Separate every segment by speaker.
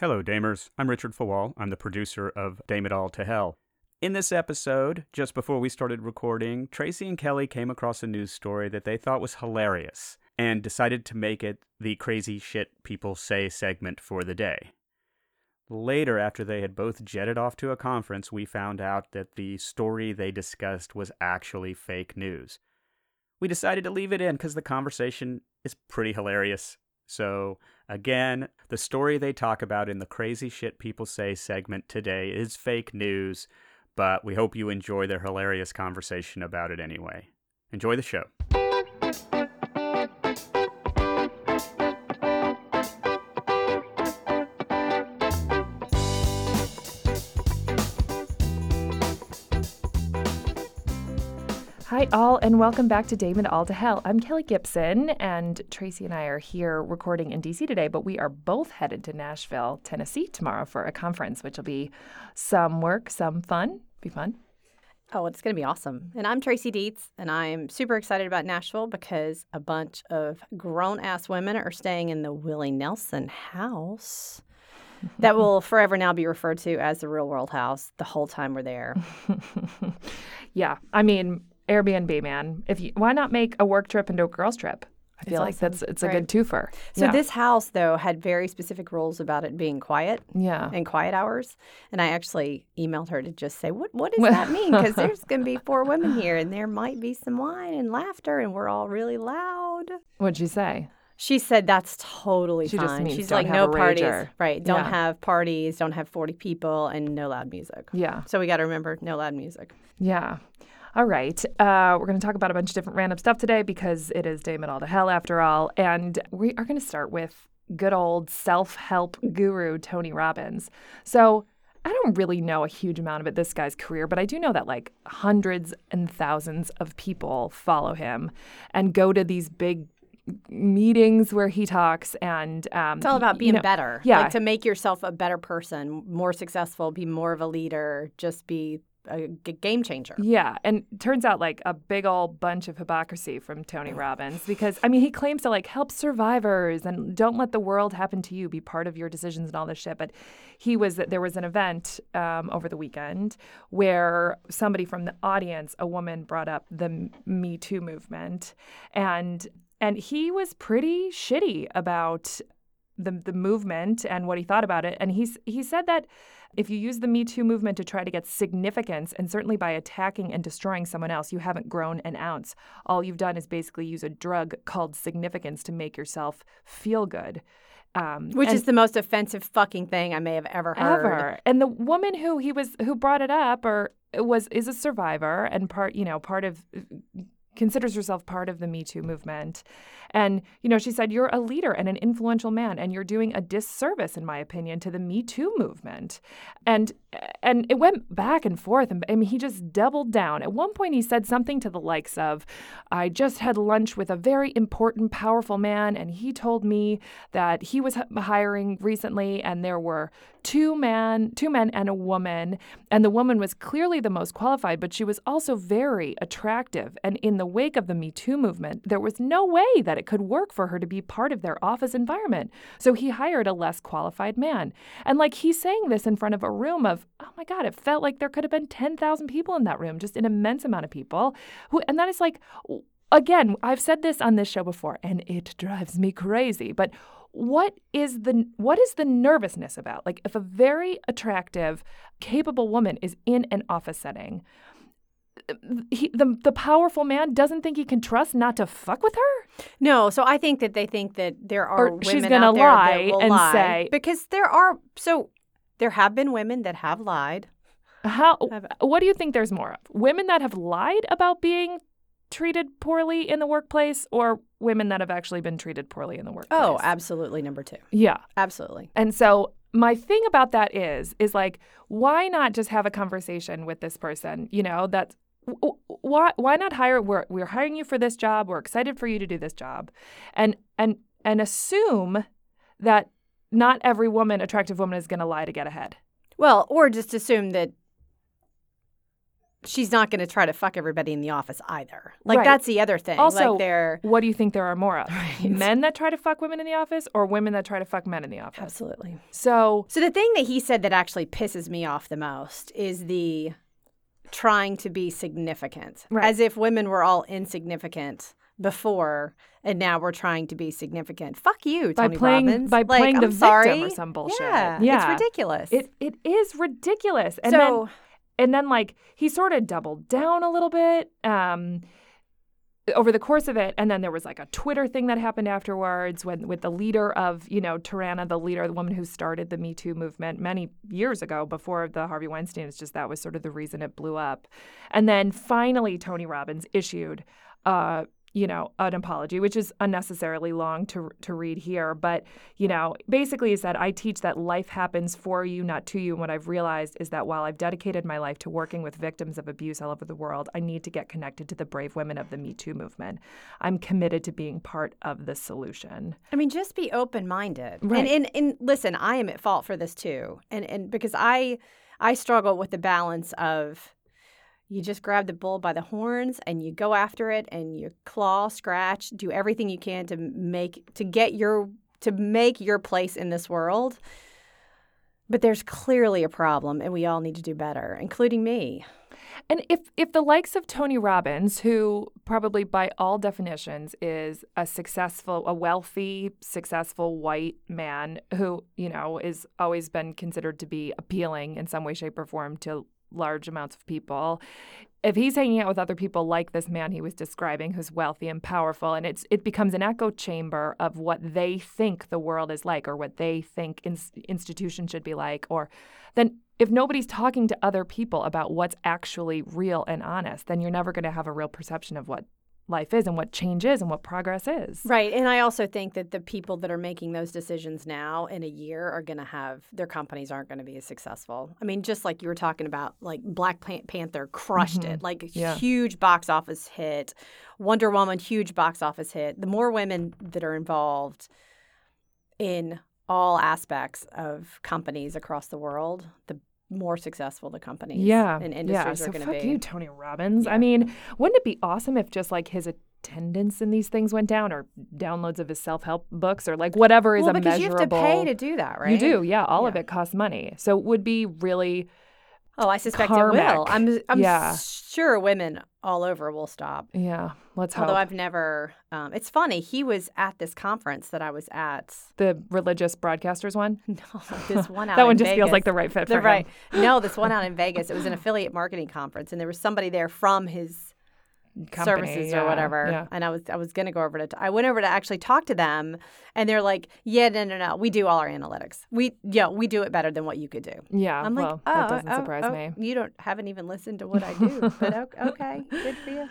Speaker 1: Hello, Damers. I'm Richard Fawal. I'm the producer of Dame It All to Hell. In this episode, just before we started recording, Tracy and Kelly came across a news story that they thought was hilarious and decided to make it the crazy shit people say segment for the day. Later, after they had both jetted off to a conference, we found out that the story they discussed was actually fake news. We decided to leave it in because the conversation is pretty hilarious. So, again, the story they talk about in the Crazy Shit People Say segment today is fake news, but we hope you enjoy their hilarious conversation about it anyway. Enjoy the show.
Speaker 2: All, and welcome back to Dame It All to Hell. I'm Kelly Gibson, and Tracy and I are here recording in DC today, but we are both headed to Nashville, Tennessee tomorrow for a conference, which will be some work, some fun. Be fun.
Speaker 3: Oh, it's going to be awesome. And I'm Tracy Dietz, and I'm super excited about Nashville because a bunch of grown ass women are staying in the Willie Nelson house that will forever now be referred to as the real world house the whole time we're there.
Speaker 2: yeah, I mean, Airbnb, man. If you, why not make a work trip into a girls trip? I feel
Speaker 3: It's
Speaker 2: like
Speaker 3: awesome.
Speaker 2: that's it's a
Speaker 3: Right.
Speaker 2: good twofer.
Speaker 3: So
Speaker 2: yeah.
Speaker 3: this house though had very specific rules about it being quiet
Speaker 2: yeah.
Speaker 3: and quiet hours. And I actually emailed her to just say, "What what does that mean? Because there's going to be four women here, and there might be some wine and laughter, and we're all really loud."
Speaker 2: What'd she say?
Speaker 3: She said that's totally
Speaker 2: She just
Speaker 3: fine.
Speaker 2: means
Speaker 3: She's like, no
Speaker 2: a
Speaker 3: parties.
Speaker 2: rager.
Speaker 3: Right. Don't
Speaker 2: Yeah.
Speaker 3: have parties, don't have 40 people, and no loud music.
Speaker 2: Yeah.
Speaker 3: So we got to remember no loud music.
Speaker 2: Yeah. All right. Uh, we're going to talk about a bunch of different random stuff today because it is Dame It All to Hell after all. And we are going to start with good old self help guru Tony Robbins. So I don't really know a huge amount about this guy's career, but I do know that like hundreds and thousands of people follow him and go to these big meetings where he talks and um,
Speaker 3: It's all about
Speaker 2: you
Speaker 3: being
Speaker 2: know-
Speaker 3: better.
Speaker 2: yeah.
Speaker 3: Like to make yourself a better person, more successful, be more of a leader, just be a g- game changer.
Speaker 2: Yeah, and turns out like a big old bunch of hypocrisy from Tony Robbins because I mean he claims to like help survivors and don't let the world happen to you, be part of your decisions and all this shit. But he was there was an event um, over the weekend where somebody from the audience, a woman, brought up the Me Too movement, and and he was pretty shitty about the the movement and what he thought about it. And he's he said that if you use the Me Too movement to try to get significance, and certainly by attacking and destroying someone else, you haven't grown an ounce. All you've done is basically use a drug called significance to make yourself feel good. Um,
Speaker 3: Which is the most offensive fucking thing I may have ever heard.
Speaker 2: ever. And the woman who he was who brought it up or was is a survivor and part you know part of considers herself part of the Me Too movement. And you know she said you're a leader and an influential man and you're doing a disservice in my opinion to the Me Too movement. And and it went back and forth and I mean he just doubled down. At one point he said something to the likes of I just had lunch with a very important powerful man and he told me that he was hiring recently and there were two man two men and a woman and the woman was clearly the most qualified but she was also very attractive and in the wake of the me too movement there was no way that it could work for her to be part of their office environment so he hired a less qualified man and like he's saying this in front of a room of oh my god it felt like there could have been 10,000 people in that room just an immense amount of people who and that is like again, I've said this on this show before, and it drives me crazy. But what is the what is the nervousness about? Like, if a very attractive, capable woman is in an office setting, he, the the powerful man doesn't think he can trust not to fuck with her.
Speaker 3: No, so I think that they think that there are
Speaker 2: Or
Speaker 3: women
Speaker 2: she's
Speaker 3: out there
Speaker 2: lie
Speaker 3: that will
Speaker 2: and
Speaker 3: lie
Speaker 2: say-
Speaker 3: because there are so there have been women that have lied.
Speaker 2: How? What do you think there's more of? Women that have lied about being treated poorly in the workplace, or women that have actually been treated poorly in the workplace?
Speaker 3: Oh, absolutely number 2.
Speaker 2: yeah.
Speaker 3: Absolutely.
Speaker 2: And so my thing about that is is like why not just have a conversation with this person, you know, that's why why not hire we're we're hiring you for this job, we're excited for you to do this job. And and and assume that not every woman attractive woman is going to lie to get ahead.
Speaker 3: Well, or just assume that she's not going to try to fuck everybody in the office either. Like
Speaker 2: Right.
Speaker 3: that's the other thing.
Speaker 2: Also,
Speaker 3: like they're
Speaker 2: What do you think there are more of?
Speaker 3: Right.
Speaker 2: Men that try to fuck women in the office or women that try to fuck men in the office?
Speaker 3: absolutely.
Speaker 2: So,
Speaker 3: So the thing that he said that actually pisses me off the most is the trying to be significant,
Speaker 2: Right.
Speaker 3: as if women were all insignificant before, and now we're trying to be significant. Fuck you,
Speaker 2: By
Speaker 3: Tony
Speaker 2: playing-
Speaker 3: Robbins.
Speaker 2: by
Speaker 3: Like,
Speaker 2: playing the
Speaker 3: I'm
Speaker 2: victim
Speaker 3: sorry.
Speaker 2: or some bullshit.
Speaker 3: Yeah,
Speaker 2: Yeah.
Speaker 3: it's ridiculous.
Speaker 2: it it is ridiculous. And
Speaker 3: so
Speaker 2: then and then like he sort of doubled down a little bit um over the course of it and then there was like a twitter thing that happened afterwards when with the leader of you know Tarana the leader the woman who started the me too movement many years ago before the harvey weinstein. It's just that was sort of the reason it blew up. And then finally tony robbins issued uh you know an apology which is unnecessarily long to to read here but you know basically he said i teach that life happens for you not to you and what i've realized is that while i've dedicated my life to working with victims of abuse all over the world i need to get connected to the brave women of the me too movement i'm committed to being part of the solution
Speaker 3: I mean, just be open minded.
Speaker 2: Right.
Speaker 3: And, and and listen, I am at fault for this too. And and because I I struggle with the balance of you just grab the bull by the horns and you go after it and you claw, scratch, do everything you can to make to get your to make your place in this world. But there's clearly a problem and we all need to do better, including me.
Speaker 2: And if if the likes of Tony Robbins, who probably by all definitions is a successful, a wealthy, successful white man who, you know, is always been considered to be appealing in some way, shape, or form to large amounts of people. If he's hanging out with other people like this man he was describing, who's wealthy and powerful, and it's it becomes an echo chamber of what they think the world is like, or what they think ins- institutions should be like, or then if nobody's talking to other people about what's actually real and honest, then you're never going to have a real perception of what life is and what change is and what progress is.
Speaker 3: Right. And I also think that the people that are making those decisions now in a year are going to have their companies aren't going to be as successful. I mean, just like you were talking about, like Black Panther crushed it, like a
Speaker 2: Mm-hmm. Yeah.
Speaker 3: huge box office hit. Wonder Woman, huge box office hit. The more women that are involved in all aspects of companies across the world, the more successful the companies
Speaker 2: Yeah.
Speaker 3: and
Speaker 2: yeah.
Speaker 3: industries
Speaker 2: So
Speaker 3: are going to
Speaker 2: fuck
Speaker 3: be.
Speaker 2: you, Tony Robbins.
Speaker 3: Yeah.
Speaker 2: I mean, wouldn't it be awesome if just like his attendance in these things went down or downloads of his self help books or like whatever is
Speaker 3: well,
Speaker 2: a
Speaker 3: because you have to pay to do that, right?
Speaker 2: You do, yeah. All of it costs money. So it would be really
Speaker 3: Oh, I suspect it will. I'm I'm
Speaker 2: Yeah.
Speaker 3: sure women all over will stop.
Speaker 2: yeah. Let's hope
Speaker 3: Although I've never, um, it's funny. He was at this conference that I was at.
Speaker 2: the religious broadcasters one.
Speaker 3: No, this one out.
Speaker 2: that one just feels like the right fit
Speaker 3: The
Speaker 2: for
Speaker 3: right.
Speaker 2: him.
Speaker 3: No, this one out in Vegas. It was an affiliate marketing conference, and there was somebody there from his
Speaker 2: Company,
Speaker 3: services
Speaker 2: yeah,
Speaker 3: or whatever.
Speaker 2: Yeah.
Speaker 3: And I was I was gonna go over to I went over to actually talk to them, and they're like, "Yeah, no, no, no. We do all our analytics. We yeah, we do it better than what you could do."
Speaker 2: Yeah.
Speaker 3: I'm
Speaker 2: well,
Speaker 3: like, oh,
Speaker 2: that doesn't
Speaker 3: oh,
Speaker 2: surprise
Speaker 3: oh,
Speaker 2: me.
Speaker 3: You don't haven't even listened to what I do, but okay, good for you.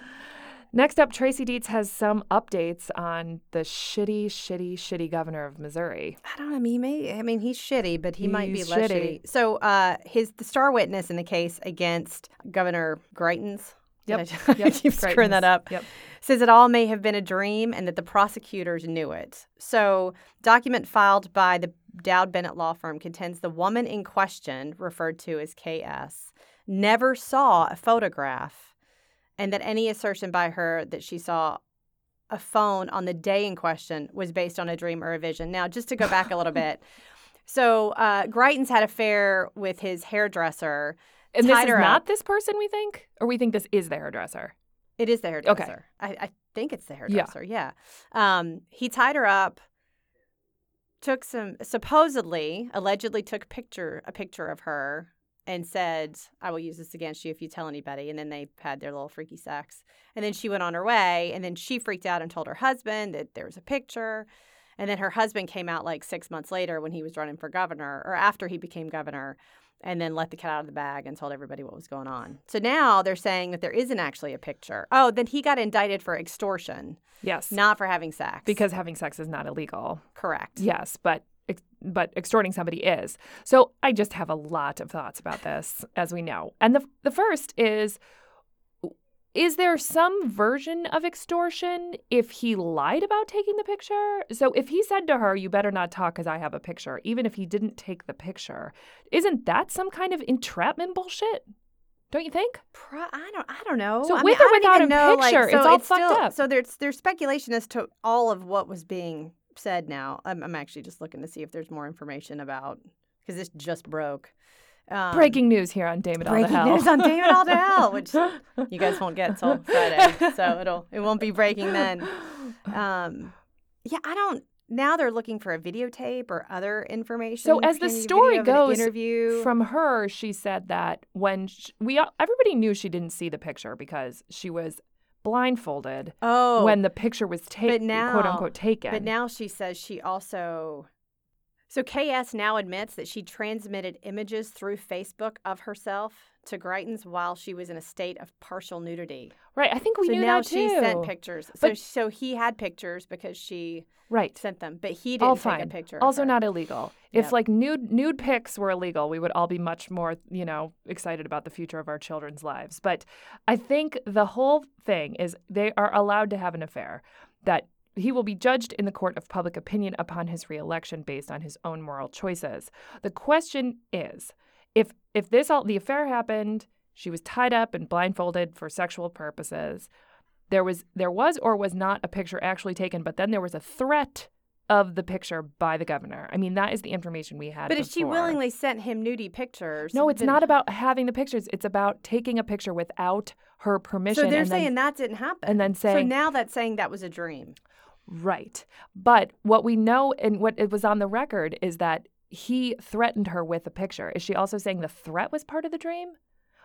Speaker 2: Next up, Tracy Dietz has some updates on the shitty, shitty, shitty governor of Missouri.
Speaker 3: I don't know. I mean, he may, I mean, he's shitty, but he might be
Speaker 2: He's
Speaker 3: less
Speaker 2: shitty.
Speaker 3: shitty. So, uh, his the star witness in the case against Governor Greitens. Did
Speaker 2: Yep,
Speaker 3: I, I
Speaker 2: yep,
Speaker 3: keep screwing that up.
Speaker 2: Yep.
Speaker 3: Says it all may have been a dream and that the prosecutors knew it. So, document filed by the Dowd Bennett law firm contends the woman in question, referred to as KS, never saw a photograph, and that any assertion by her that she saw a phone on the day in question was based on a dream or a vision. Now, just to go back a little bit. So, uh, Greitens had affair with his hairdresser.
Speaker 2: And this is not
Speaker 3: up.
Speaker 2: this person, we think? Or we think this is the hairdresser?
Speaker 3: It is the hairdresser. I, I think it's the hairdresser. Yeah. Um, he tied her up. Took some supposedly, allegedly took picture a picture of her and said, "I will use this against you if you tell anybody." And then they had their little freaky sex. And then she went on her way. And then she freaked out and told her husband that there was a picture. And then her husband came out like six months later when he was running for governor, or after he became governor, and then let the cat out of the bag and told everybody what was going on. So now they're saying that there isn't actually a picture. Oh, then he got indicted for extortion,
Speaker 2: Yes.
Speaker 3: not for having sex.
Speaker 2: because having sex is not illegal.
Speaker 3: correct.
Speaker 2: Yes, but but extorting somebody is. So I just have a lot of thoughts about this, as we know. And the the first is is there some version of extortion if he lied about taking the picture? So if he said to her, "You better not talk because I have a picture," even if he didn't take the picture, isn't that some kind of entrapment bullshit? Don't you think?
Speaker 3: Pro- I don't. I don't know.
Speaker 2: So
Speaker 3: I
Speaker 2: with
Speaker 3: mean,
Speaker 2: or without a
Speaker 3: know, like,
Speaker 2: picture,
Speaker 3: so
Speaker 2: it's all fucked
Speaker 3: still,
Speaker 2: up.
Speaker 3: So there's there's speculation as to all of what was being said. Now I'm, I'm actually just looking to see if there's more information about because this just broke. Um,
Speaker 2: Breaking news here on Damon All the
Speaker 3: breaking news on Damon All to Hell, which you guys won't get till Friday, so it'll it won't be breaking then. Um, yeah, I don't. Now they're looking for a videotape or other information.
Speaker 2: So as the story
Speaker 3: video of an
Speaker 2: goes,
Speaker 3: interview
Speaker 2: From her, she said that when sh we everybody knew she didn't see the picture because she was blindfolded
Speaker 3: oh
Speaker 2: when the picture was taken, quote unquote, taken.
Speaker 3: But now she says she also. So KS now admits that she transmitted images through Facebook of herself to Greitens while she was in a state of partial nudity.
Speaker 2: right? I think we
Speaker 3: so
Speaker 2: knew
Speaker 3: now
Speaker 2: that too.
Speaker 3: she sent pictures. So
Speaker 2: But-
Speaker 3: so he had pictures because she
Speaker 2: right.
Speaker 3: sent them, but he
Speaker 2: all
Speaker 3: didn't take
Speaker 2: fine.
Speaker 3: a picture.
Speaker 2: Also not illegal. If
Speaker 3: Yep.
Speaker 2: like nude nude pics were illegal, we would all be much more, you know, excited about the future of our children's lives. But I think the whole thing is they are allowed to have an affair that he will be judged in the court of public opinion upon his reelection based on his own moral choices. The question is, if if this all the affair happened, she was tied up and blindfolded for sexual purposes. There was there was or was not a picture actually taken, but then there was a threat of the picture by the governor. I mean, that is the information we had.
Speaker 3: But if she willingly sent him nudie pictures,
Speaker 2: No, it's
Speaker 3: then-
Speaker 2: not about having the pictures. It's about taking a picture without her permission.
Speaker 3: So they're
Speaker 2: and then-
Speaker 3: saying that didn't happen,
Speaker 2: and then saying so
Speaker 3: now that's saying that was a dream.
Speaker 2: Right. But what we know and what it was on the record is that he threatened her with a picture. Is she also saying the threat was part of the dream?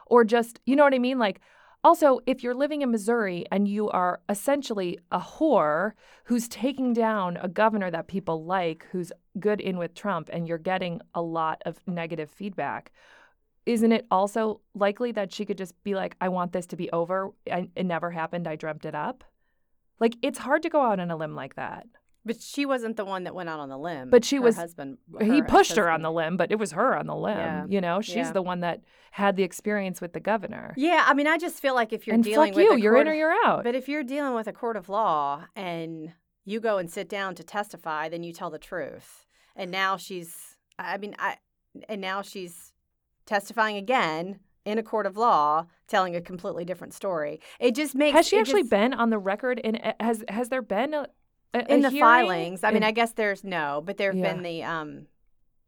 Speaker 2: Or just, you know what I mean? Like, also, if you're living in Missouri and you are essentially a whore who's taking down a governor that people like, who's good in with Trump, and you're getting a lot of negative feedback, isn't it also likely that she could just be like, I want this to be over? I, it never happened. I dreamt it up. Like, it's hard to go out on a limb like that.
Speaker 3: But she wasn't the one that went out on the limb.
Speaker 2: But she
Speaker 3: Her
Speaker 2: was-
Speaker 3: husband.
Speaker 2: he pushed her on the limb, but it was her on the limb.
Speaker 3: Yeah.
Speaker 2: You know, she's
Speaker 3: Yeah.
Speaker 2: the one that had the experience with the governor.
Speaker 3: Yeah, I mean, I just feel like if you're
Speaker 2: and
Speaker 3: dealing
Speaker 2: fuck
Speaker 3: with
Speaker 2: you, you're in or you're out.
Speaker 3: But if you're dealing with a court of law and you go and sit down to testify, then you tell the truth. And now she's, I mean, I, and now she's testifying again in a court of law, telling a completely different story. It just makes.
Speaker 2: has she actually
Speaker 3: just-
Speaker 2: been on the record? And has has there been a, a
Speaker 3: in
Speaker 2: a
Speaker 3: the
Speaker 2: hearing?
Speaker 3: filings? I mean,
Speaker 2: In
Speaker 3: I guess there's no, but there have
Speaker 2: Yeah.
Speaker 3: been the um,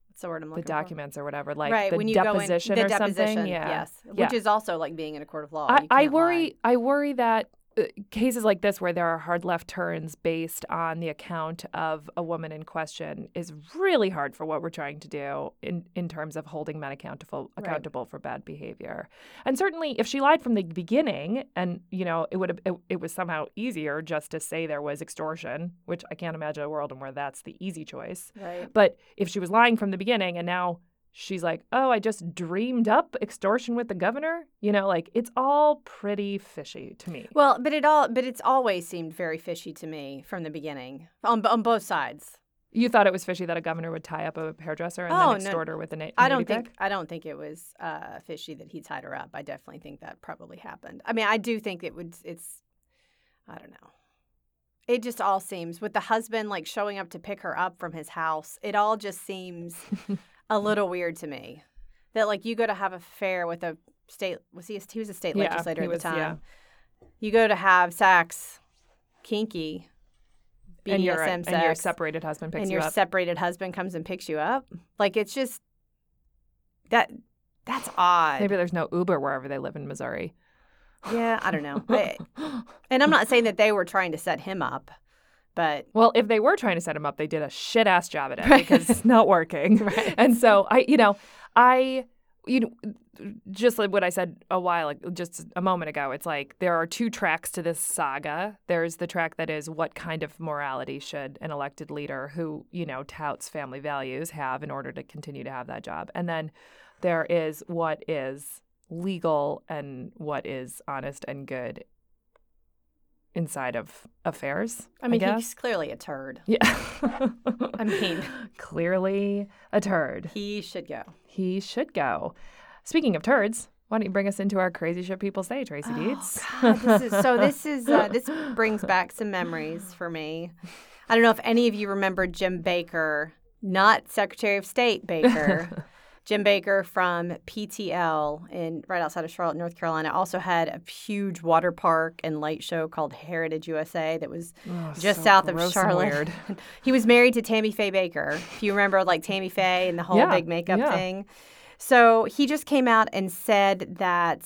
Speaker 3: what's the word I'm
Speaker 2: the
Speaker 3: looking for?
Speaker 2: documents or whatever, like
Speaker 3: right
Speaker 2: the
Speaker 3: when you
Speaker 2: deposition
Speaker 3: go in,
Speaker 2: or
Speaker 3: the deposition,
Speaker 2: something. Yeah.
Speaker 3: yes,
Speaker 2: Yeah.
Speaker 3: which is also like being in a court of law.
Speaker 2: I, I
Speaker 3: can't lie.
Speaker 2: worry. I worry that Uh, cases like this, where there are hard left turns based on the account of a woman in question, is really hard for what we're trying to do in in terms of holding men accountable
Speaker 3: Right.
Speaker 2: accountable for bad behavior. And certainly, if she lied from the beginning, and you know, it would have it, it was somehow easier just to say there was extortion, which I can't imagine a world in where that's the easy choice.
Speaker 3: Right.
Speaker 2: But if she was lying from the beginning and now she's like, oh, I just dreamed up extortion with the governor, you know, like it's all pretty fishy to me.
Speaker 3: Well, but it all, but it's always seemed very fishy to me from the beginning on on both sides.
Speaker 2: You thought it was fishy that a governor would tie up a hairdresser and
Speaker 3: Oh,
Speaker 2: then
Speaker 3: no.
Speaker 2: extort her with a na-
Speaker 3: I don't think? I don't think it was uh, fishy that he tied her up. I definitely think that probably happened. I mean, I do think it would. It's I don't know. It just all seems with the husband like showing up to pick her up from his house. It all just seems a mm. little weird to me. That like you go to have a affair with a state was he a, he was a state
Speaker 2: Yeah,
Speaker 3: legislator at the time.
Speaker 2: yeah.
Speaker 3: You go to have sex, kinky, BDSM
Speaker 2: and your
Speaker 3: sex,
Speaker 2: and your separated husband picks
Speaker 3: and
Speaker 2: you
Speaker 3: your
Speaker 2: up.
Speaker 3: separated husband comes and picks you up. Like it's just that that's odd.
Speaker 2: Maybe there's no Uber wherever they live in Missouri.
Speaker 3: Yeah, I don't know. I- and I'm not saying that they were trying to set him up, but
Speaker 2: Well, if they were trying to set him up, they did a shit ass job at it
Speaker 3: Right.
Speaker 2: because it's not working.
Speaker 3: Right.
Speaker 2: And so I, you know, I, you know, just like what I said a while, just a moment ago, it's like there are two tracks to this saga. There's the track that is what kind of morality should an elected leader who, you know, touts family values have in order to continue to have that job. And then there is what is legal and what is honest and good inside of affairs.
Speaker 3: I mean,
Speaker 2: guess.
Speaker 3: he's clearly a turd.
Speaker 2: Yeah.
Speaker 3: I mean-
Speaker 2: clearly a turd.
Speaker 3: He should go.
Speaker 2: He should go. Speaking of turds, why don't you bring us into our crazy shit people say, Tracy Dietz?
Speaker 3: Oh, God, this is, so this is uh, this brings back some memories for me. I don't know if any of you remember Jim Bakker, not Secretary of State Baker, Jim Bakker from PTL in right outside of Charlotte, North Carolina, also had a huge water park and light show called Heritage USA that was
Speaker 2: Oh,
Speaker 3: just
Speaker 2: so
Speaker 3: south of Charlotte. he was married to Tammy Faye Bakker. If you remember, like Tammy Faye and the whole
Speaker 2: Yeah,
Speaker 3: big makeup
Speaker 2: yeah.
Speaker 3: thing. So he just came out and said that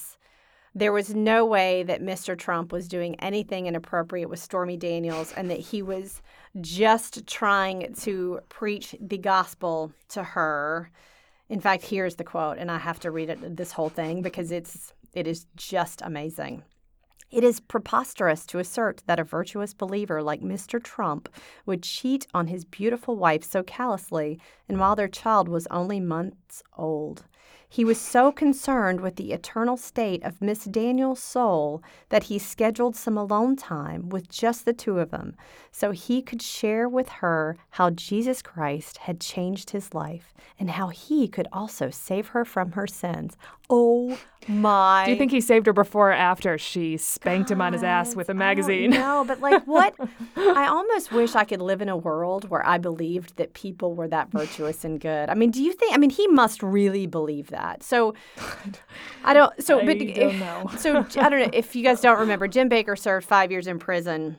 Speaker 3: there was no way that Mr. Trump was doing anything inappropriate with Stormy Daniels and that he was just trying to preach the gospel to her. In fact, here's the quote, and I have to read it this whole thing because it's it is just amazing. It is preposterous to assert that a virtuous believer like Mr. Trump would cheat on his beautiful wife so callously, and while their child was only months old. He was so concerned with the eternal state of Miss Daniel's soul that he scheduled some alone time with just the two of them so he could share with her how Jesus Christ had changed his life and how he could also save her from her sins. Oh my.
Speaker 2: Do you think he saved her before or after she spanked him on his ass with a magazine?
Speaker 3: No, but like what? I almost wish I could live in a world where I believed that people were that virtuous and good. I mean, do you think? I mean, he must really believe that. So I don't. So,
Speaker 2: I
Speaker 3: but
Speaker 2: don't know.
Speaker 3: so I don't know if you guys don't remember. Jim Bakker served five years in prison.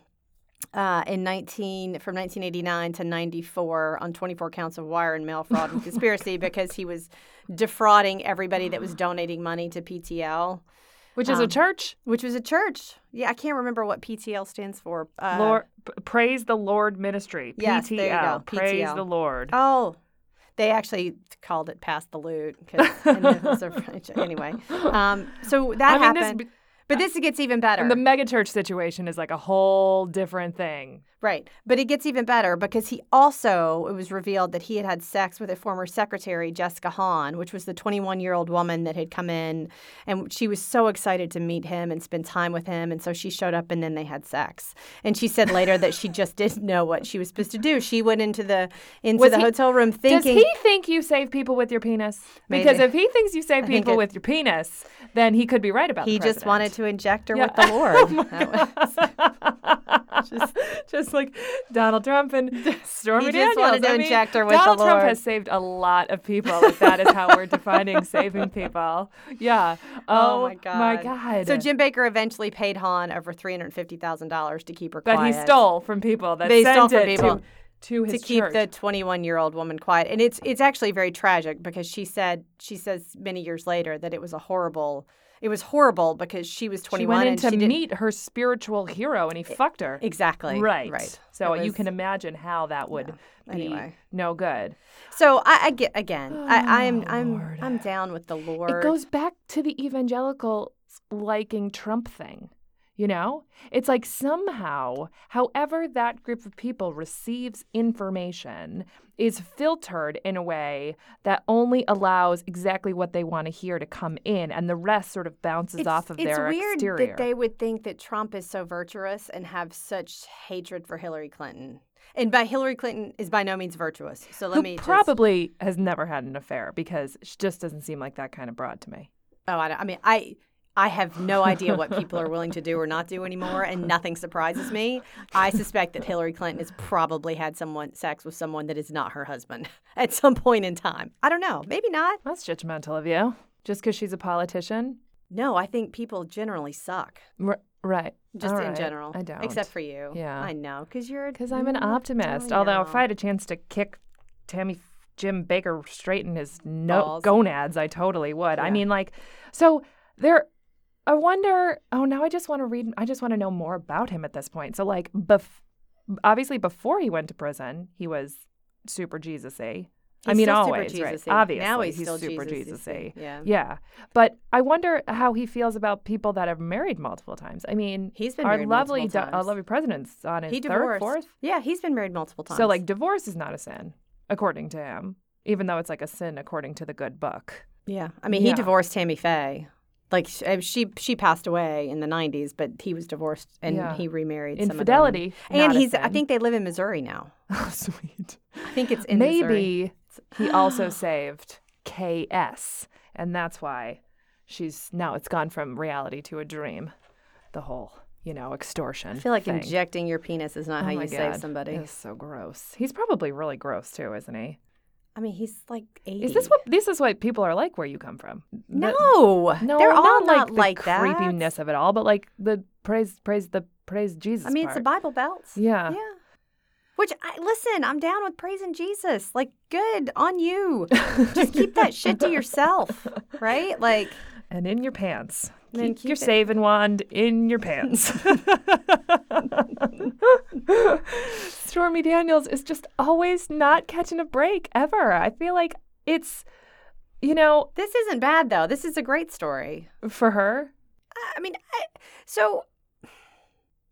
Speaker 3: Uh, in 19 from 1989 to 94 on 24 counts of wire and mail fraud and conspiracy because he was defrauding everybody that was donating money to PTL
Speaker 2: Which is a
Speaker 3: Um,
Speaker 2: church.
Speaker 3: which was a church. Yeah, I can't remember what PTL stands for. Uh,
Speaker 2: Lord, praise the Lord ministry.
Speaker 3: Yes,
Speaker 2: PTL.
Speaker 3: there you go,
Speaker 2: Praise the Lord.
Speaker 3: Oh, they actually called it "pass the loot" 'cause- and it was a French- anyway. Um, so that
Speaker 2: I mean,
Speaker 3: happened,
Speaker 2: be-
Speaker 3: but this gets even better.
Speaker 2: and the megachurch situation is like a whole different thing.
Speaker 3: Right. But it gets even better because he also, it was revealed that he had had sex with a former secretary, Jessica Hahn, which was the 21 year old woman that had come in. And she was so excited to meet him and spend time with him. And so she showed up and then they had sex. And she said later that she just didn't know what she was supposed to do. She went into the into
Speaker 2: Was
Speaker 3: the
Speaker 2: he-
Speaker 3: hotel room thinking.
Speaker 2: Does he think you save people with your penis? Because
Speaker 3: Maybe.
Speaker 2: if he thinks you save people
Speaker 3: it-
Speaker 2: with your penis, then he could be right about
Speaker 3: he just wanted
Speaker 2: president.
Speaker 3: To inject her
Speaker 2: Yeah.
Speaker 3: with the Lord. Oh that was-
Speaker 2: just, just like Donald Trump and Stormy
Speaker 3: He just
Speaker 2: Daniels.
Speaker 3: wanted to
Speaker 2: I mean,
Speaker 3: inject her with the
Speaker 2: Donald Trump has saved a lot of people. If that is how we're defining saving people. Yeah. Oh, oh,
Speaker 3: my god.
Speaker 2: My God.
Speaker 3: So Jim Bakker eventually paid Hahn over three hundred fifty thousand dollars to keep her
Speaker 2: that
Speaker 3: quiet.
Speaker 2: he stole from people that
Speaker 3: They
Speaker 2: sent
Speaker 3: stole from
Speaker 2: it
Speaker 3: people
Speaker 2: to, to
Speaker 3: to keep
Speaker 2: church.
Speaker 3: the 21 year old woman quiet and it's it's actually very tragic because she said she says many years later that it was a horrible it was horrible because she was 21 she
Speaker 2: went in
Speaker 3: and
Speaker 2: to meet her spiritual hero and he fucked her.
Speaker 3: exactly
Speaker 2: Right.
Speaker 3: right
Speaker 2: So
Speaker 3: It
Speaker 2: you can imagine how that would
Speaker 3: Yeah.
Speaker 2: be
Speaker 3: Anyway.
Speaker 2: no good.
Speaker 3: so I, I get again I, oh, I'm
Speaker 2: Oh,
Speaker 3: I'm
Speaker 2: Lord.
Speaker 3: I'm down with the Lord
Speaker 2: It goes back to the evangelical liking Trump thing. You know? It's like somehow, however that group of people receives information is filtered in a way that only allows exactly what they want to hear to come in and the rest sort of bounces
Speaker 3: it's,
Speaker 2: off of their exterior.
Speaker 3: it's weird that they would think that Trump is so virtuous and have such hatred for Hillary Clinton. And by Hillary Clinton is by no means virtuous. So let
Speaker 2: who
Speaker 3: me just-
Speaker 2: probably has never had an affair because she just doesn't seem like that kind of broad to me.
Speaker 3: Oh, I, don't- I mean, I I have no idea what people are willing to do or not do anymore, and nothing surprises me. I suspect that Hillary Clinton has probably had someone sex with someone that is not her husband at some point in time. I don't know. Maybe not.
Speaker 2: That's judgmental of you. Just because she's a politician?
Speaker 3: No, I think people generally suck,
Speaker 2: R- right.
Speaker 3: just
Speaker 2: All
Speaker 3: in general.
Speaker 2: I don't.
Speaker 3: Except for you.
Speaker 2: Yeah.
Speaker 3: I know, because you're.
Speaker 2: Because I'm an optimist. Although if. I had a chance to kick Tammy Jim Bakker straight in his no- gonads, I totally would. I mean, like, so there. I wonder. Oh, now I just want to read. I just want to know more about him at this point. So, like, bef- obviously, before he went to prison, he was super Jesus-y. I mean, always, right? Obviously,
Speaker 3: Now he's
Speaker 2: he's
Speaker 3: still
Speaker 2: super
Speaker 3: Jesus-y. Yeah.
Speaker 2: Yeah, but I wonder how he feels about people that have married multiple times. I mean,
Speaker 3: He's been
Speaker 2: our lovely, do- our lovely president's on his
Speaker 3: He
Speaker 2: third,
Speaker 3: divorced.
Speaker 2: fourth.
Speaker 3: Yeah, he's been married multiple times.
Speaker 2: So, like, divorce is not a sin, according to him, even though it's like a sin according to the good book.
Speaker 3: Yeah, I mean, he divorced Tammy Faye. Like uh, she she passed away in the '90s, but he was divorced and
Speaker 2: Yeah.
Speaker 3: he remarried. some of them.
Speaker 2: Infidelity,
Speaker 3: and he's. I think they live in Missouri now.
Speaker 2: Oh, sweet.
Speaker 3: I think it's in Missouri.
Speaker 2: Maybe he also saved KS, and that's why she's now it's gone from reality to a dream. The whole, you know, extortion.
Speaker 3: I feel like
Speaker 2: thing.
Speaker 3: injecting your penis is not
Speaker 2: Oh
Speaker 3: how you save somebody.
Speaker 2: It's so gross. He's probably really gross too, isn't he?
Speaker 3: I mean, he's like 80.
Speaker 2: Is this what this is what people are like where you come from? The-
Speaker 3: No,
Speaker 2: no,
Speaker 3: they're all
Speaker 2: not like the
Speaker 3: like that.
Speaker 2: creepiness of it all, but like the praise, praise the praise Jesus.
Speaker 3: I mean, it's the. Bible belts.
Speaker 2: Yeah.
Speaker 3: Yeah. Which I listen, I'm down with praising Jesus. Like, good on you. Just keep that shit to yourself, right? Like,
Speaker 2: and in your pants.
Speaker 3: Then
Speaker 2: Keep,
Speaker 3: keep
Speaker 2: your
Speaker 3: it-
Speaker 2: saving wand in your pants. Stormy Daniels is just always not catching a break ever. I feel like it's, you know,
Speaker 3: this isn't bad though. This is a great story.
Speaker 2: for her.
Speaker 3: I mean, I, so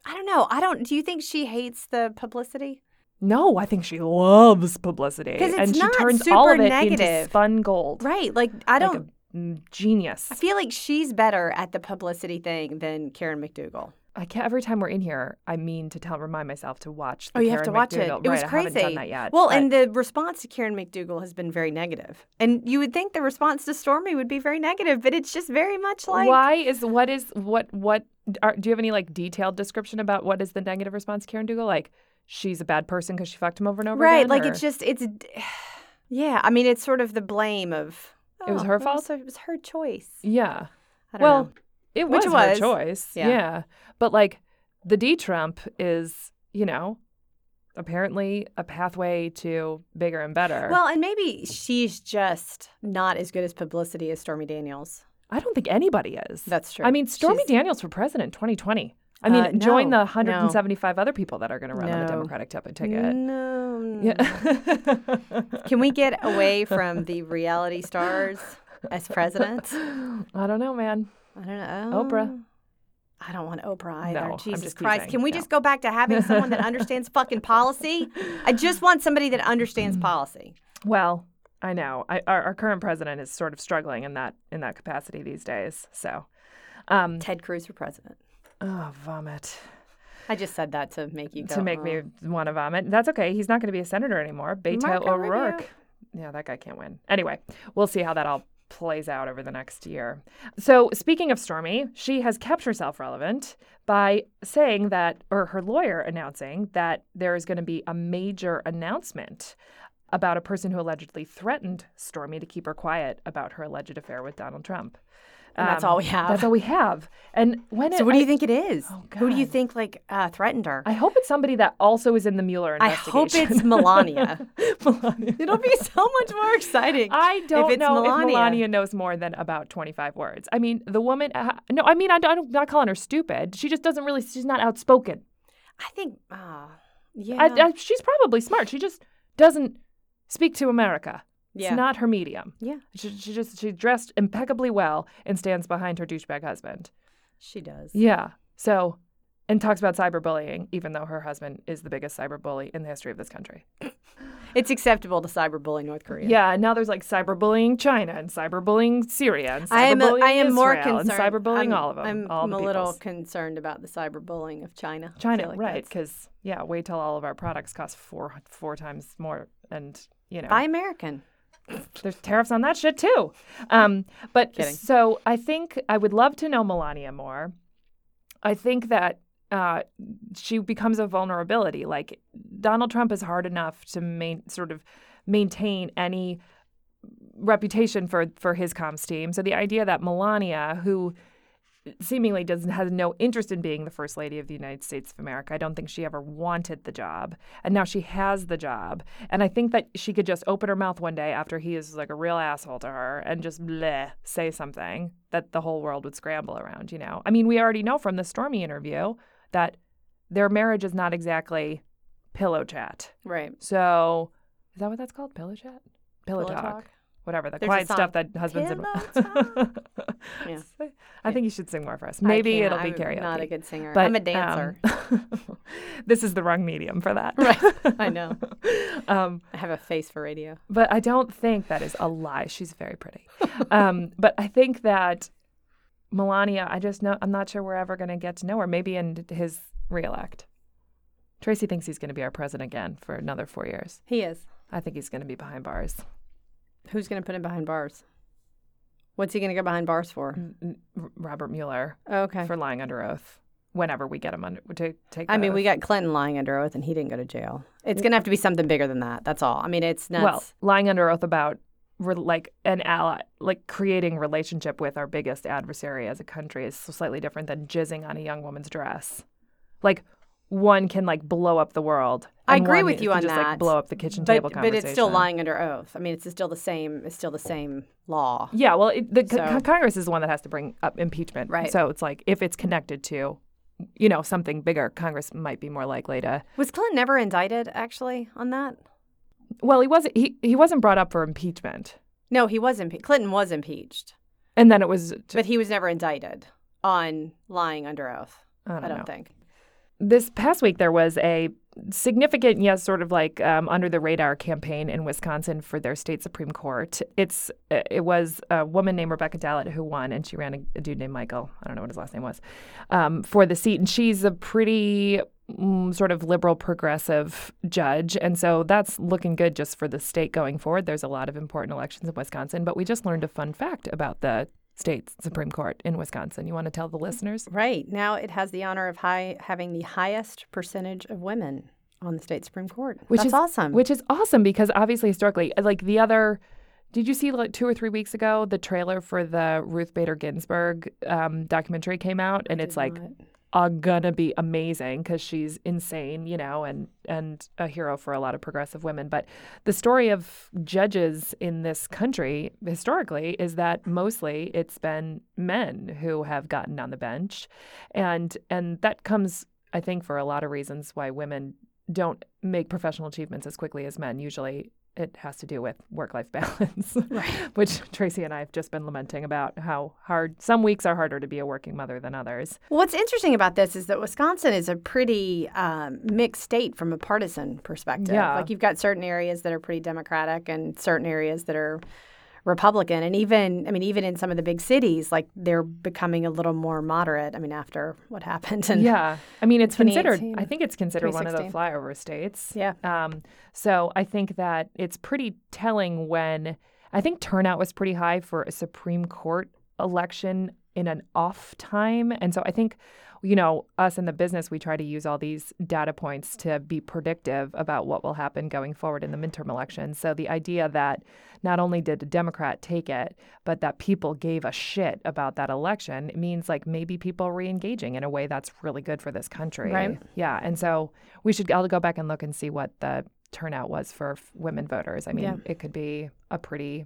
Speaker 3: I don't know. I don't. Do you think she hates the publicity?
Speaker 2: No, I think she loves publicity, and she turns all of it into
Speaker 3: negative.
Speaker 2: spun gold.
Speaker 3: Right. Like, I don't.
Speaker 2: mm, Mm, genius.
Speaker 3: I feel like she's better at the publicity thing than Karen McDougal.
Speaker 2: I can't. Every time we're in here, I mean to tell, remind myself to watch. The
Speaker 3: Oh, you have
Speaker 2: Karen
Speaker 3: to watch it.
Speaker 2: McDougal.
Speaker 3: It was
Speaker 2: right, I
Speaker 3: crazy.
Speaker 2: haven't done that yet.
Speaker 3: Well,
Speaker 2: but-
Speaker 3: and the response to Karen McDougal has been very negative. And you would think the response to Stormy would be very negative, but it's just very much like
Speaker 2: why is what is what what are, do you have any like detailed description about what is the negative response to Karen Dougal? Like she's a bad person because she fucked him over and over
Speaker 3: right.
Speaker 2: again.
Speaker 3: Like
Speaker 2: or-
Speaker 3: it's just it's yeah. I mean, it's sort of the blame of
Speaker 2: It was
Speaker 3: oh,
Speaker 2: her fault?
Speaker 3: So it was her choice.
Speaker 2: yeah.
Speaker 3: I don't
Speaker 2: Well,
Speaker 3: know.
Speaker 2: it
Speaker 3: Which
Speaker 2: was her
Speaker 3: was.
Speaker 2: choice.
Speaker 3: Yeah.
Speaker 2: Yeah. But like the D Trump is you know apparently a pathway to bigger and better.
Speaker 3: Well, and maybe she's just not as good as publicity as Stormy Daniels.
Speaker 2: I don't think anybody is.
Speaker 3: That's true.
Speaker 2: I mean, Stormy
Speaker 3: She's-
Speaker 2: Daniels for president 2020. I mean,
Speaker 3: Uh,
Speaker 2: join the 175 other people that are going to run on the Democratic ticket.
Speaker 3: No. no.
Speaker 2: Yeah.
Speaker 3: Can we get away from the reality stars as president?
Speaker 2: I don't know, man.
Speaker 3: I don't know.
Speaker 2: Oprah.
Speaker 3: I don't want Oprah either.
Speaker 2: No,
Speaker 3: Jesus Christ.
Speaker 2: teasing.
Speaker 3: Can we
Speaker 2: No.
Speaker 3: just go back to having someone that understands fucking policy? I just want somebody that understands policy.
Speaker 2: Well, I know. I, our, our current president is sort of struggling in that in that capacity these days. So, um,
Speaker 3: Ted Cruz for president.
Speaker 2: Oh, vomit
Speaker 3: I just said that to make you go.
Speaker 2: to make
Speaker 3: "Oh."
Speaker 2: me want to vomit. That's okay. He's not going to be a senator anymore. Beto O'Rourke.
Speaker 3: Rubio.
Speaker 2: Yeah, that guy can't win. Anyway, we'll see how that all plays out over the next year. So, speaking of Stormy, she has kept herself relevant by saying that, or her lawyer announcing that there is going to be a major announcement about a person who allegedly threatened Stormy to keep her quiet about her alleged affair with Donald Trump.
Speaker 3: And that's
Speaker 2: Um,
Speaker 3: all we have.
Speaker 2: That's all we have. And when
Speaker 3: So
Speaker 2: it,
Speaker 3: what do
Speaker 2: I-
Speaker 3: you think it is?
Speaker 2: Oh,
Speaker 3: Who do you think like uh, threatened her?
Speaker 2: I hope it's somebody that also is in the Mueller
Speaker 3: I hope it's Melania.
Speaker 2: Melania.
Speaker 3: It'll be so much more exciting.
Speaker 2: I don't know
Speaker 3: Melania.
Speaker 2: if Melania knows more than about 25 words. I mean, the woman, uh, no, I mean, I I'm not calling her stupid. She just doesn't really, she's not outspoken.
Speaker 3: I think, uh, yeah,
Speaker 2: I, I, she's probably smart. She just doesn't speak to America.
Speaker 3: Yeah,
Speaker 2: It's not her medium.
Speaker 3: yeah.
Speaker 2: She, she just, she dressed impeccably well and stands behind her douchebag husband.
Speaker 3: She does.
Speaker 2: Yeah. So, and talks about cyberbullying, even though her husband is the biggest cyberbully in the history of this country.
Speaker 3: It's acceptable to cyberbully North Korea.
Speaker 2: Yeah, now there's like cyberbullying China and cyberbullying Syria and cyberbullying
Speaker 3: I am. A, I am more
Speaker 2: Israel
Speaker 3: concerned.
Speaker 2: and cyberbullying
Speaker 3: I'm,
Speaker 2: all of them.
Speaker 3: I'm,
Speaker 2: all
Speaker 3: I'm
Speaker 2: the
Speaker 3: a little concerned about the cyberbullying of China.
Speaker 2: China,
Speaker 3: like
Speaker 2: right? Because yeah, wait till all of our products cost four four times more, and you know
Speaker 3: Buy American.
Speaker 2: There's tariffs on that shit too. Um, but
Speaker 3: Kidding.
Speaker 2: so I think I would love to know Melania more. I think that uh, she becomes a vulnerability. Like Donald Trump is hard enough to main sort of maintain any reputation for for his comms team. So the idea that Melania, who seemingly doesn't has no interest in being the first lady of the United States of America. I don't think she ever wanted the job. And now she has the job. And I think that she could just open her mouth one day after he is like a real asshole to her and just bleh, say something that the whole world would scramble around, you know. I mean, we already know from the Stormy interview that their marriage is not exactly pillow chat.
Speaker 3: Right.
Speaker 2: So, is that what that's called? Pillow chat? Pillow,
Speaker 3: Pillow
Speaker 2: talk.
Speaker 3: talk.
Speaker 2: Whatever, the
Speaker 3: There's
Speaker 2: quiet stuff that husbands and
Speaker 3: Yeah.
Speaker 2: I think you should sing more for us. Maybe it'll be
Speaker 3: I'm
Speaker 2: karaoke.
Speaker 3: Not a good singer.
Speaker 2: But
Speaker 3: I'm a dancer.
Speaker 2: um, this is the wrong medium for that.
Speaker 3: Right. I know.
Speaker 2: um,
Speaker 3: I have a face for radio.
Speaker 2: but I don't think that is a lie. She's very pretty. um, but I think that Melania, I just know I'm not sure we're ever going to get to know her. Maybe in his reelect. Tracy thinks he's going to be our president again for another four years.
Speaker 3: He is.
Speaker 2: I think he's going to be behind bars.
Speaker 3: Who's going to put him behind bars? What's he going to go behind bars for?
Speaker 2: N- n- R- Robert Mueller
Speaker 3: Okay.
Speaker 2: for lying under oath. whenever we get him under to take.
Speaker 3: I mean, we got Clinton lying under oath, and he didn't go to jail. It's gonna have to be something bigger than that. That's all. I mean, it's nuts.
Speaker 2: well lying under oath about re- like an ally, like creating relationship with our biggest adversary as a country is so slightly different than jizzing on a young woman's dress. Like one can like blow up the world.
Speaker 3: I
Speaker 2: and
Speaker 3: agree with you on
Speaker 2: just,
Speaker 3: that.
Speaker 2: Like blow up the kitchen
Speaker 3: but,
Speaker 2: table
Speaker 3: but it's still lying under oath. I mean, it's still the same. It's still the same law.
Speaker 2: Yeah, well, it, the
Speaker 3: So-
Speaker 2: Congress is the one that has to bring up impeachment.
Speaker 3: Right.
Speaker 2: So it's like if it's connected to, you know, something bigger, Congress might be more likely to.
Speaker 3: Was Clinton never indicted actually on that?
Speaker 2: Well, he wasn't. He he wasn't brought up for impeachment,
Speaker 3: No, he was impeached. Clinton was impeached,
Speaker 2: and then it was.
Speaker 3: but he was never indicted on lying under oath.
Speaker 2: I don't,
Speaker 3: I don't think.
Speaker 2: This past week there was a significant, yes, sort of like um, under the radar campaign in Wisconsin for their state supreme court. It's uh, it was a woman named Rebecca Dallet who won, and she ran a, a dude named Michael. I don't know what his last name was um, for the seat, and she's a pretty mm, sort of liberal progressive judge, and so that's looking good just for the state going forward. There's a lot of important elections in Wisconsin, but we just learned a fun fact about the state supreme court in Wisconsin. You want to tell the listeners?
Speaker 3: Right now, it has the honor of high having the highest percentage of women on the state supreme court.
Speaker 2: which
Speaker 3: That's
Speaker 2: is
Speaker 3: awesome.
Speaker 2: Which is awesome because obviously historically, like the other. Did you see like two or three weeks ago the trailer for the Ruth Bader Ginsburg um, documentary came out, and it's like
Speaker 3: not.
Speaker 2: Uh, gonna be amazing because she's insane, you know, and and a hero for a lot of progressive women. But the story of judges in this country historically is that mostly it's been men who have gotten on the bench, and and that comes, I think, for a lot of reasons why women don't make professional achievements as quickly as men. Usually, it has to do with work-life balance, which Tracy and I have just been lamenting about how hard some weeks are harder to be a working mother than others.
Speaker 3: What's interesting about this is that Wisconsin is a pretty um, mixed state from a partisan perspective.
Speaker 2: Yeah.
Speaker 3: Like you've got certain areas that are pretty Democratic and certain areas that are Republican. And even, I mean, even in some of the big cities, like they're becoming a little more moderate. I mean, after what happened. And
Speaker 2: yeah, I mean, it's considered. I think it's considered one of the flyover states.
Speaker 3: Yeah.
Speaker 2: Um, so I think that it's pretty telling when I think turnout was pretty high for a Supreme Court election in an off time, and so I think. You know, us in the business, we try to use all these data points to be predictive about what will happen going forward in the midterm elections. So the idea that not only did a Democrat take it, but that people gave a shit about that election means like maybe people are re-engaging in a way that's really good for this country.
Speaker 3: Right.
Speaker 2: Yeah. And so we should I'll go back and look and see what the turnout was for f- women voters. I mean,
Speaker 3: Yeah.
Speaker 2: it could be a pretty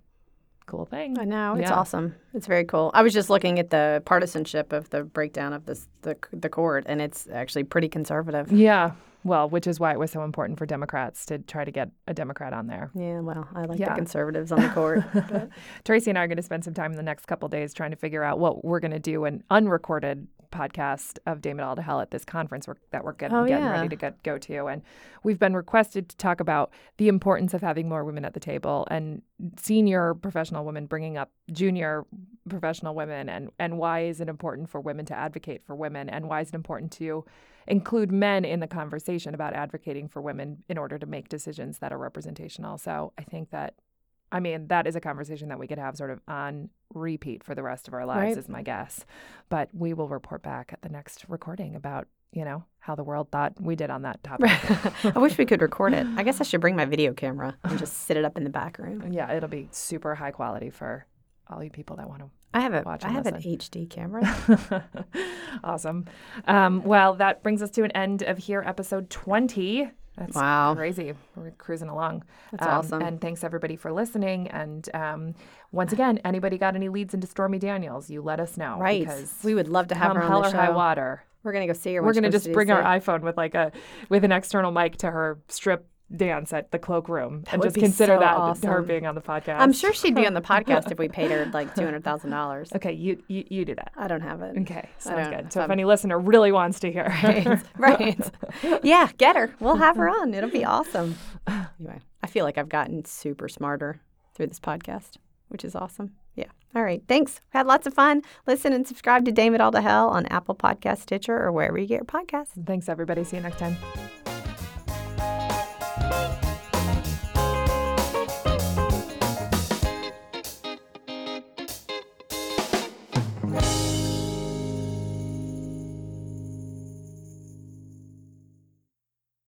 Speaker 2: cool thing.
Speaker 3: I know it's
Speaker 2: Yeah.
Speaker 3: awesome. It's very cool. I was just looking at the partisanship of the breakdown of this the the court, and it's actually pretty conservative.
Speaker 2: Yeah. Well, which is why it was so important for Democrats to try to get a Democrat on there.
Speaker 3: Yeah, well, I like
Speaker 2: Yeah.
Speaker 3: the conservatives on the court.
Speaker 2: Tracy and I are going to spend some time in the next couple days trying to figure out what we're going to do an unrecorded podcast of Damn It All to Hell at this conference we're, that we're getting,
Speaker 3: Oh,
Speaker 2: getting
Speaker 3: yeah.
Speaker 2: ready to get, go to. And we've been requested to talk about the importance of having more women at the table and senior professional women bringing up junior professional women and, and why is it important for women to advocate for women and why is it important to include men in the conversation about advocating for women in order to make decisions that are representational. So I think that I mean, that is a conversation that we could have sort of on repeat for the rest of our lives,
Speaker 3: Right.
Speaker 2: is my guess. But we will report back at the next recording about, you know, how the world thought we did on that topic.
Speaker 3: I wish we could record it. I guess I should bring my video camera and just sit it up in the back room.
Speaker 2: yeah, it'll be super high quality for all you people that want to
Speaker 3: I have a
Speaker 2: Watch
Speaker 3: I have an. HD camera.
Speaker 2: awesome. Um, well, that brings us to an end of here, episode 20. That's
Speaker 3: Wow.
Speaker 2: crazy. We're cruising along.
Speaker 3: That's
Speaker 2: Um,
Speaker 3: awesome.
Speaker 2: And thanks everybody for listening. And um, once again, anybody got any leads into Stormy Daniels? You let us know.
Speaker 3: right.
Speaker 2: Because
Speaker 3: We would love to have her on
Speaker 2: hell
Speaker 3: the
Speaker 2: or
Speaker 3: show.
Speaker 2: high water.
Speaker 3: We're gonna go see her.
Speaker 2: We're gonna just bring our iPhone with like a with an external mic to her strip dance at the cloakroom and just consider
Speaker 3: so
Speaker 2: that her being on the podcast.
Speaker 3: I'm sure she'd be on the podcast if we paid her like two hundred thousand dollars.
Speaker 2: Okay, you, you you do that.
Speaker 3: I don't have it.
Speaker 2: Okay, sounds good. So if
Speaker 3: I'm-
Speaker 2: any listener really wants to hear,
Speaker 3: right. right. Yeah, get her. We'll have her on. It'll be awesome. Anyway, I feel like I've gotten super smarter through this podcast, which is awesome. Yeah. All right. Thanks. Had lots of fun. Listen and subscribe to Dame It All to Hell on Apple Podcast, Stitcher, or wherever you get your podcasts.
Speaker 2: Thanks everybody. See you next time.